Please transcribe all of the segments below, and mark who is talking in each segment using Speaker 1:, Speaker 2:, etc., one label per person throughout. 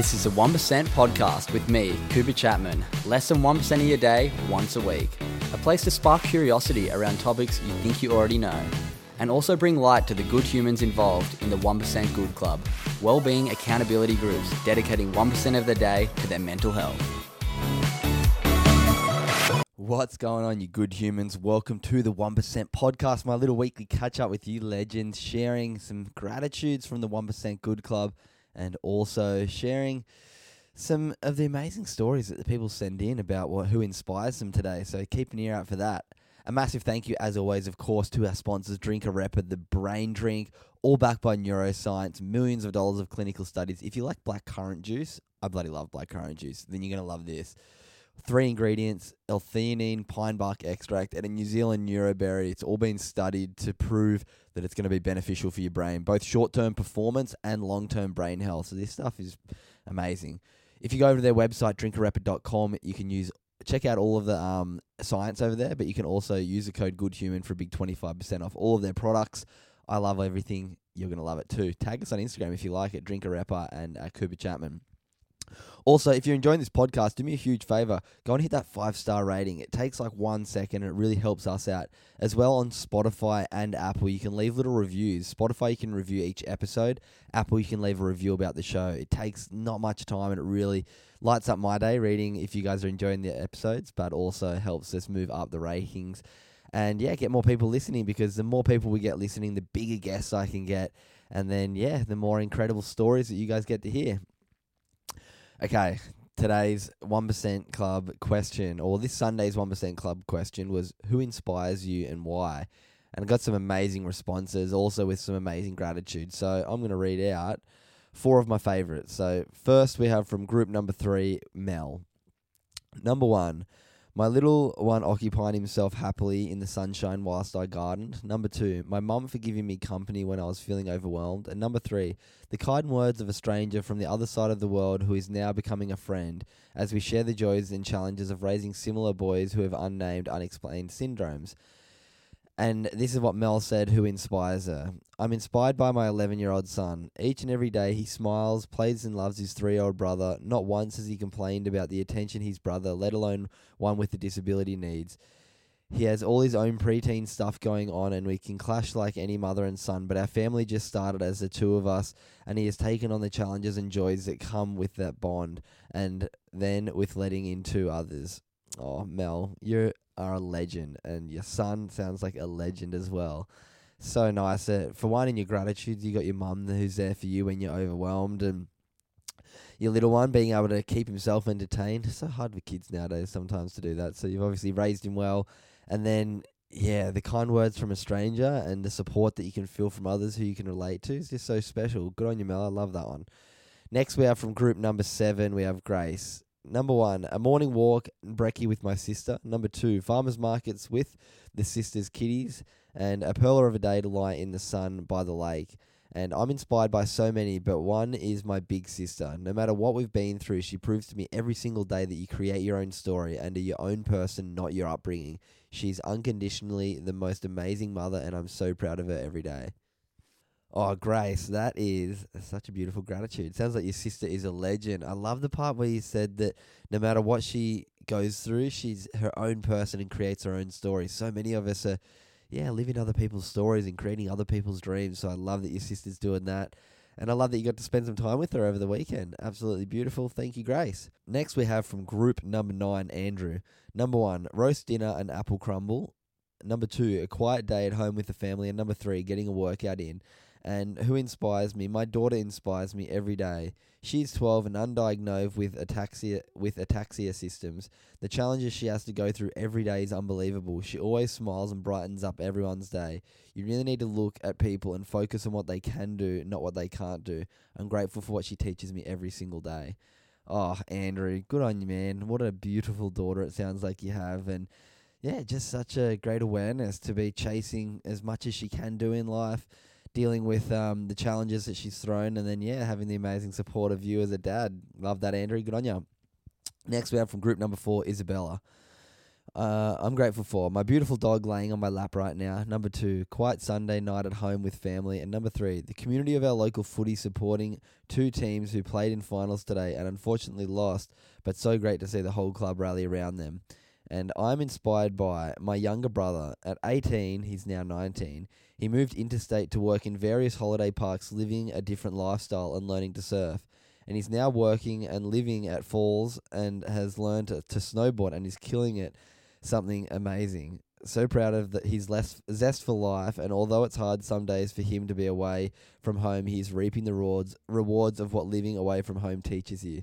Speaker 1: This is a 1% podcast with me, Cooper Chapman. Less than 1% of your day, once a week. A place to spark curiosity around topics you think you already know. And also bring light to the good humans involved in the 1% Good Club, well-being accountability groups dedicating 1% of their day to their mental health.
Speaker 2: What's going on, you good humans? Welcome to the 1% podcast, my little weekly catch up with you legends, sharing some gratitudes from the 1% Good Club and also sharing some of the amazing stories that the people send in about what who inspires them today. So keep an ear out for that. A massive thank you, as always, of course, to our sponsors, Drink Arepa, the brain drink, all backed by neuroscience, millions of dollars of clinical studies. If you like black currant juice, I bloody love black currant juice, then you're going to love this. Three ingredients L theanine, pine bark extract, and a New Zealand neuroberry. It's all been studied to prove that it's going to be beneficial for your brain, both short term performance and long term brain health. So, this stuff is amazing. If you go over to their website, drinkarepa.com, you can use check out all of the um, science over there, but you can also use the code GoodHuman for a big 25% off all of their products. I love everything. You're going to love it too. Tag us on Instagram if you like it, Drink Arepa and uh, Cooper Chapman. Also, if you're enjoying this podcast, do me a huge favor. Go and hit that five star rating. It takes like one second and it really helps us out. As well on Spotify and Apple, you can leave little reviews. Spotify, you can review each episode. Apple, you can leave a review about the show. It takes not much time and it really lights up my day reading if you guys are enjoying the episodes, but also helps us move up the ratings. And yeah, get more people listening because the more people we get listening, the bigger guests I can get. And then, yeah, the more incredible stories that you guys get to hear. Okay, today's 1% Club question, or this Sunday's 1% Club question was Who inspires you and why? And I got some amazing responses, also with some amazing gratitude. So I'm going to read out four of my favorites. So, first we have from group number three, Mel. Number one, my little one occupying himself happily in the sunshine whilst I gardened. Number two, my mum for giving me company when I was feeling overwhelmed. And number three, the kind words of a stranger from the other side of the world who is now becoming a friend as we share the joys and challenges of raising similar boys who have unnamed, unexplained syndromes. And this is what Mel said, who inspires her. I'm inspired by my 11 year old son. Each and every day he smiles, plays, and loves his three year old brother. Not once has he complained about the attention his brother, let alone one with a disability, needs. He has all his own preteen stuff going on, and we can clash like any mother and son. But our family just started as the two of us, and he has taken on the challenges and joys that come with that bond, and then with letting in two others. Oh, Mel, you're are a legend, and your son sounds like a legend as well. So nice. For one, in your gratitude, you got your mum who's there for you when you're overwhelmed, and your little one being able to keep himself entertained. It's so hard for kids nowadays sometimes to do that. So you've obviously raised him well, and then yeah, the kind words from a stranger and the support that you can feel from others who you can relate to is just so special. Good on you, Mel. I love that one. Next, we have from group number seven, we have Grace. Number one, a morning walk and brekkie with my sister. Number two, farmers markets with the sisters' kiddies, and a perler of a day to lie in the sun by the lake. And I'm inspired by so many, but one is my big sister. No matter what we've been through, she proves to me every single day that you create your own story and are your own person, not your upbringing. She's unconditionally the most amazing mother, and I'm so proud of her every day. Oh, Grace, that is such a beautiful gratitude. Sounds like your sister is a legend. I love the part where you said that no matter what she goes through, she's her own person and creates her own story. So many of us are, yeah, living other people's stories and creating other people's dreams. So I love that your sister's doing that. And I love that you got to spend some time with her over the weekend. Absolutely beautiful. Thank you, Grace. Next, we have from group number nine, Andrew. Number one, roast dinner and apple crumble. Number two, a quiet day at home with the family. And number three, getting a workout in. And who inspires me? My daughter inspires me every day. She's 12 and undiagnosed with ataxia with ataxia systems. The challenges she has to go through every day is unbelievable. She always smiles and brightens up everyone's day. You really need to look at people and focus on what they can do, not what they can't do. I'm grateful for what she teaches me every single day. Oh, Andrew, good on you, man. What a beautiful daughter it sounds like you have. And yeah, just such a great awareness to be chasing as much as she can do in life, dealing with um, the challenges that she's thrown, and then, yeah, having the amazing support of you as a dad. Love that, Andrew. Good on you. Next, we have from group number four, Isabella. Uh, I'm grateful for my beautiful dog laying on my lap right now. Number two, quiet Sunday night at home with family. And number three, the community of our local footy supporting two teams who played in finals today and unfortunately lost, but so great to see the whole club rally around them. And I'm inspired by my younger brother. At 18, he's now 19. He moved interstate to work in various holiday parks, living a different lifestyle and learning to surf and he's now working and living at Falls and has learned to, to snowboard and is killing it something amazing. So proud of that his less zest for life, and although it's hard some days for him to be away from home, he's reaping the rewards rewards of what living away from home teaches you.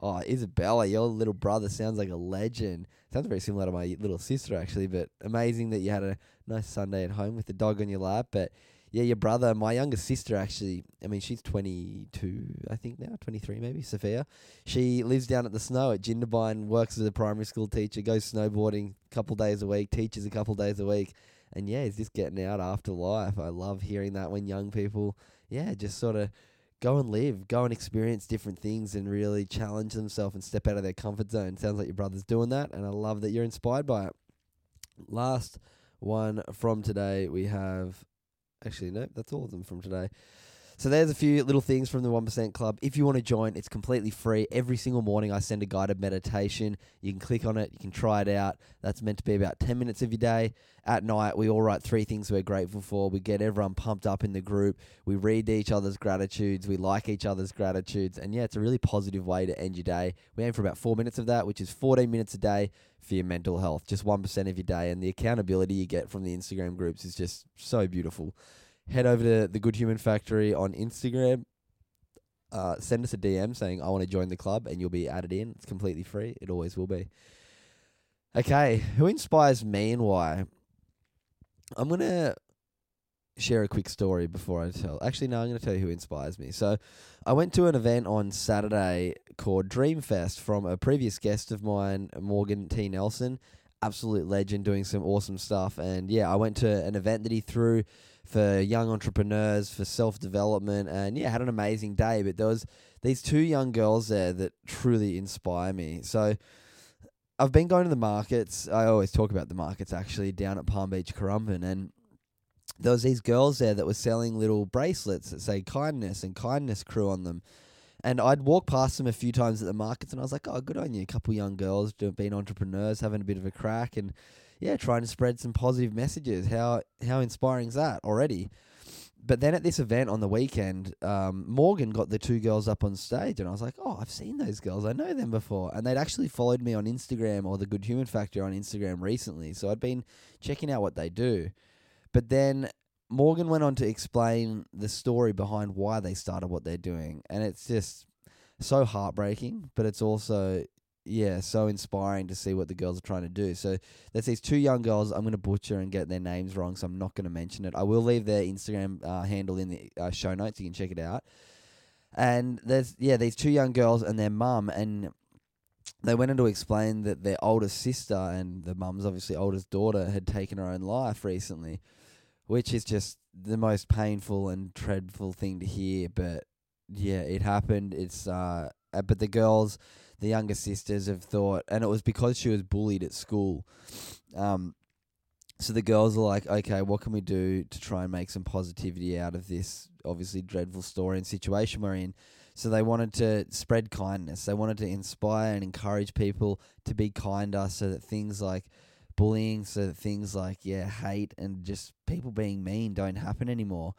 Speaker 2: Oh, Isabella, your little brother sounds like a legend. Sounds very similar to my little sister actually, but amazing that you had a nice Sunday at home with the dog on your lap. But yeah, your brother, my younger sister, actually, I mean, she's 22, I think now, 23 maybe, Sophia. She lives down at the snow at Jindabyne, works as a primary school teacher, goes snowboarding a couple days a week, teaches a couple days a week. And yeah, he's just getting out after life. I love hearing that when young people, yeah, just sort of go and live, go and experience different things and really challenge themselves and step out of their comfort zone. Sounds like your brother's doing that, and I love that you're inspired by it. Last one from today, we have Actually, no, that's all of them from today. So there's a few little things from the 1% Club. If you want to join, it's completely free. Every single morning I send a guided meditation. You can click on it, you can try it out. That's meant to be about 10 minutes of your day. At night, we all write three things we're grateful for. We get everyone pumped up in the group. We read each other's gratitudes. We like each other's gratitudes. And yeah, it's a really positive way to end your day. We aim for about four minutes of that, which is 14 minutes a day for your mental health. Just 1% of your day. And the accountability you get from the Instagram groups is just so beautiful head over to the Good Human Factory on Instagram. Uh, send us a DM saying I want to join the club, and you'll be added in. It's completely free. It always will be. Okay, who inspires me and why? I'm gonna share a quick story before I tell. Actually, no, I'm gonna tell you who inspires me. So, I went to an event on Saturday called Dreamfest from a previous guest of mine, Morgan T. Nelson. Absolute legend, doing some awesome stuff. And yeah, I went to an event that he threw for young entrepreneurs, for self development, and yeah, had an amazing day. But there was these two young girls there that truly inspire me. So I've been going to the markets. I always talk about the markets actually down at Palm Beach, Currumbin, and there was these girls there that were selling little bracelets that say kindness and kindness crew on them. And I'd walk past them a few times at the markets, and I was like, "Oh, good on you, a couple young girls doing, being entrepreneurs, having a bit of a crack." And yeah, trying to spread some positive messages. How how inspiring is that already? But then at this event on the weekend, um, Morgan got the two girls up on stage, and I was like, "Oh, I've seen those girls. I know them before." And they'd actually followed me on Instagram or the Good Human Factor on Instagram recently, so I'd been checking out what they do. But then Morgan went on to explain the story behind why they started what they're doing, and it's just so heartbreaking, but it's also yeah, so inspiring to see what the girls are trying to do. So there's these two young girls. I'm going to butcher and get their names wrong, so I'm not going to mention it. I will leave their Instagram uh, handle in the uh, show notes. You can check it out. And there's yeah, these two young girls and their mum, and they went on to explain that their oldest sister and the mum's obviously oldest daughter had taken her own life recently, which is just the most painful and dreadful thing to hear. But yeah, it happened. It's uh, but the girls the younger sisters have thought, and it was because she was bullied at school. Um, so the girls are like, okay, what can we do to try and make some positivity out of this obviously dreadful story and situation we're in? So they wanted to spread kindness. They wanted to inspire and encourage people to be kinder so that things like bullying, so that things like, yeah, hate and just people being mean don't happen anymore.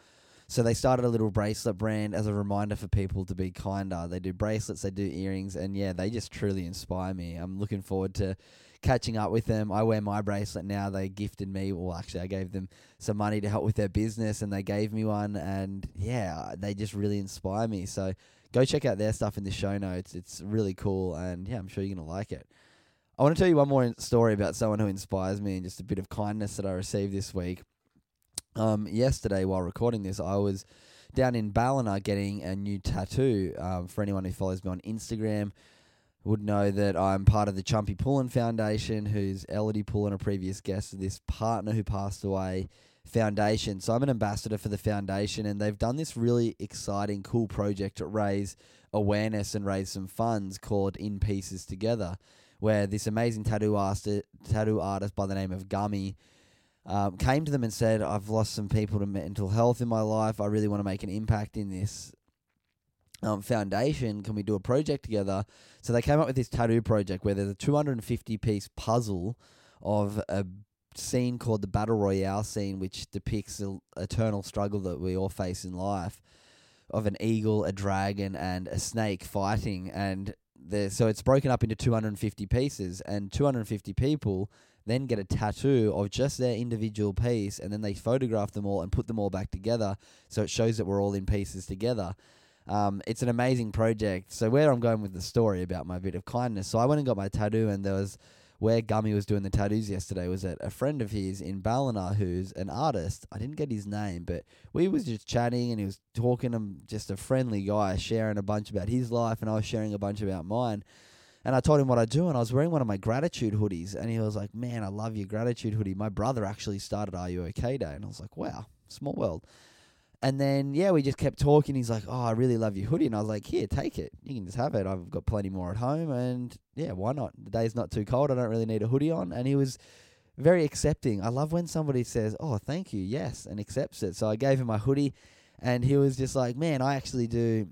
Speaker 2: So they started a little bracelet brand as a reminder for people to be kinder. They do bracelets, they do earrings, and yeah, they just truly inspire me. I'm looking forward to catching up with them. I wear my bracelet now. They gifted me, well, actually, I gave them some money to help with their business, and they gave me one. And yeah, they just really inspire me. So go check out their stuff in the show notes. It's really cool, and yeah, I'm sure you're gonna like it. I want to tell you one more story about someone who inspires me and just a bit of kindness that I received this week. Um, yesterday, while recording this, I was down in Ballina getting a new tattoo. Um, for anyone who follows me on Instagram, would know that I'm part of the Chumpy Pullin Foundation, who's Ellidy Pullin, a previous guest of this partner who passed away foundation. So I'm an ambassador for the foundation, and they've done this really exciting, cool project to raise awareness and raise some funds called In Pieces Together, where this amazing tattoo artist, tattoo artist by the name of Gummy um, came to them and said, I've lost some people to mental health in my life. I really want to make an impact in this um, foundation. Can we do a project together? So they came up with this tattoo project where there's a 250 piece puzzle of a scene called the Battle Royale scene, which depicts the eternal struggle that we all face in life of an eagle, a dragon, and a snake fighting. And so it's broken up into 250 pieces, and 250 people then get a tattoo of just their individual piece, and then they photograph them all and put them all back together, so it shows that we're all in pieces together. Um, it's an amazing project. So where I'm going with the story about my bit of kindness, so I went and got my tattoo, and there was where Gummy was doing the tattoos yesterday was at a friend of his in Ballina who's an artist. I didn't get his name, but we was just chatting and he was talking. I'm just a friendly guy, sharing a bunch about his life, and I was sharing a bunch about mine. And I told him what I do, and I was wearing one of my gratitude hoodies, and he was like, "Man, I love your gratitude hoodie." My brother actually started Are You OK Day, and I was like, "Wow, small world." And then yeah, we just kept talking. He's like, "Oh, I really love your hoodie," and I was like, "Here, take it. You can just have it. I've got plenty more at home, and yeah, why not? The day's not too cold. I don't really need a hoodie on." And he was very accepting. I love when somebody says, "Oh, thank you, yes," and accepts it. So I gave him my hoodie, and he was just like, "Man, I actually do."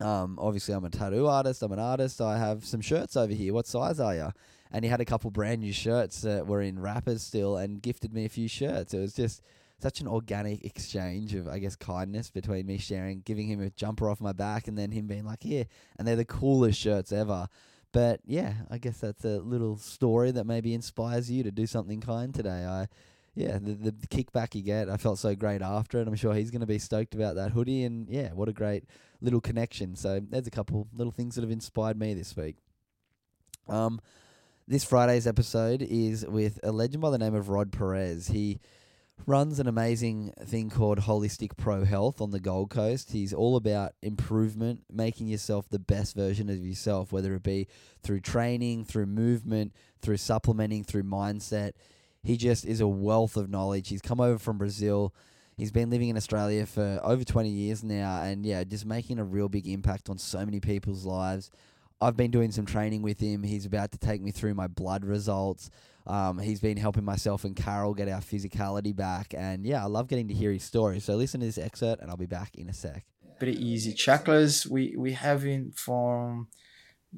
Speaker 2: Um, obviously, I'm a tattoo artist. I'm an artist. I have some shirts over here. What size are you? And he had a couple brand new shirts that were in wrappers still, and gifted me a few shirts. It was just such an organic exchange of, I guess, kindness between me sharing, giving him a jumper off my back, and then him being like, "Yeah," and they're the coolest shirts ever. But yeah, I guess that's a little story that maybe inspires you to do something kind today. I, yeah, the, the kickback you get, I felt so great after it. I'm sure he's going to be stoked about that hoodie, and yeah, what a great little connection. So there's a couple little things that have inspired me this week. Um, this Friday's episode is with a legend by the name of Rod Perez. He runs an amazing thing called Holistic Pro Health on the Gold Coast. He's all about improvement, making yourself the best version of yourself, whether it be through training, through movement, through supplementing, through mindset. He just is a wealth of knowledge. He's come over from Brazil. He's been living in Australia for over 20 years now, and yeah, just making a real big impact on so many people's lives. I've been doing some training with him. He's about to take me through my blood results. Um, he's been helping myself and Carol get our physicality back. And yeah, I love getting to hear his story. So listen to this excerpt and I'll be back in a sec.
Speaker 3: Pretty easy checklist. We we have in from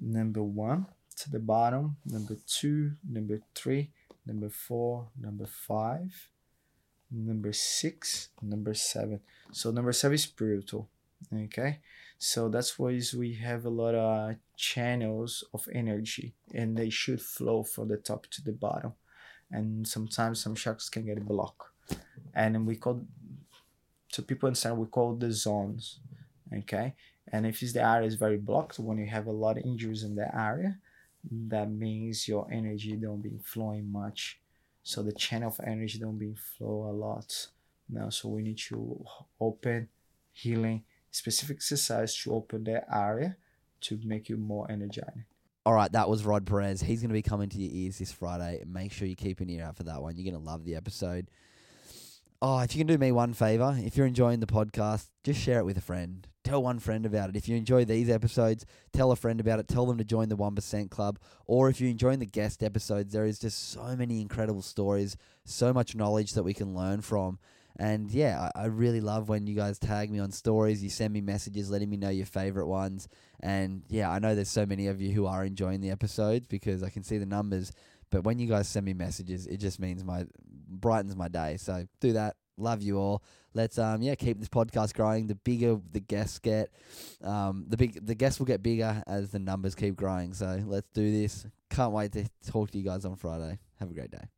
Speaker 3: number one to the bottom, number two, number three, number four, number five, number six, number seven. So number seven is spiritual. Okay. So that's why we have a lot of channels of energy and they should flow from the top to the bottom. And sometimes some chakras can get blocked. And we call, so people understand, we call the zones. Okay. And if the area is very blocked, when you have a lot of injuries in the area, that means your energy don't be flowing much. So the channel of energy don't be flow a lot. Now, so we need to open healing specific exercise to open that area to make you more energetic.
Speaker 2: All right, that was Rod Perez. He's going to be coming to your ears this Friday. Make sure you keep an ear out for that one. You're going to love the episode. Oh, if you can do me one favor, if you're enjoying the podcast, just share it with a friend. Tell one friend about it. If you enjoy these episodes, tell a friend about it. Tell them to join the 1% Club. Or if you're enjoying the guest episodes, there is just so many incredible stories, so much knowledge that we can learn from. And yeah, I, I really love when you guys tag me on stories. You send me messages letting me know your favorite ones. And yeah, I know there's so many of you who are enjoying the episodes because I can see the numbers. But when you guys send me messages, it just means my brightens my day. So do that. love you all. Let's um yeah keep this podcast growing. The bigger the guests get, um the big the guests will get bigger as the numbers keep growing. So let's do this. Can't wait to talk to you guys on Friday. Have a great day.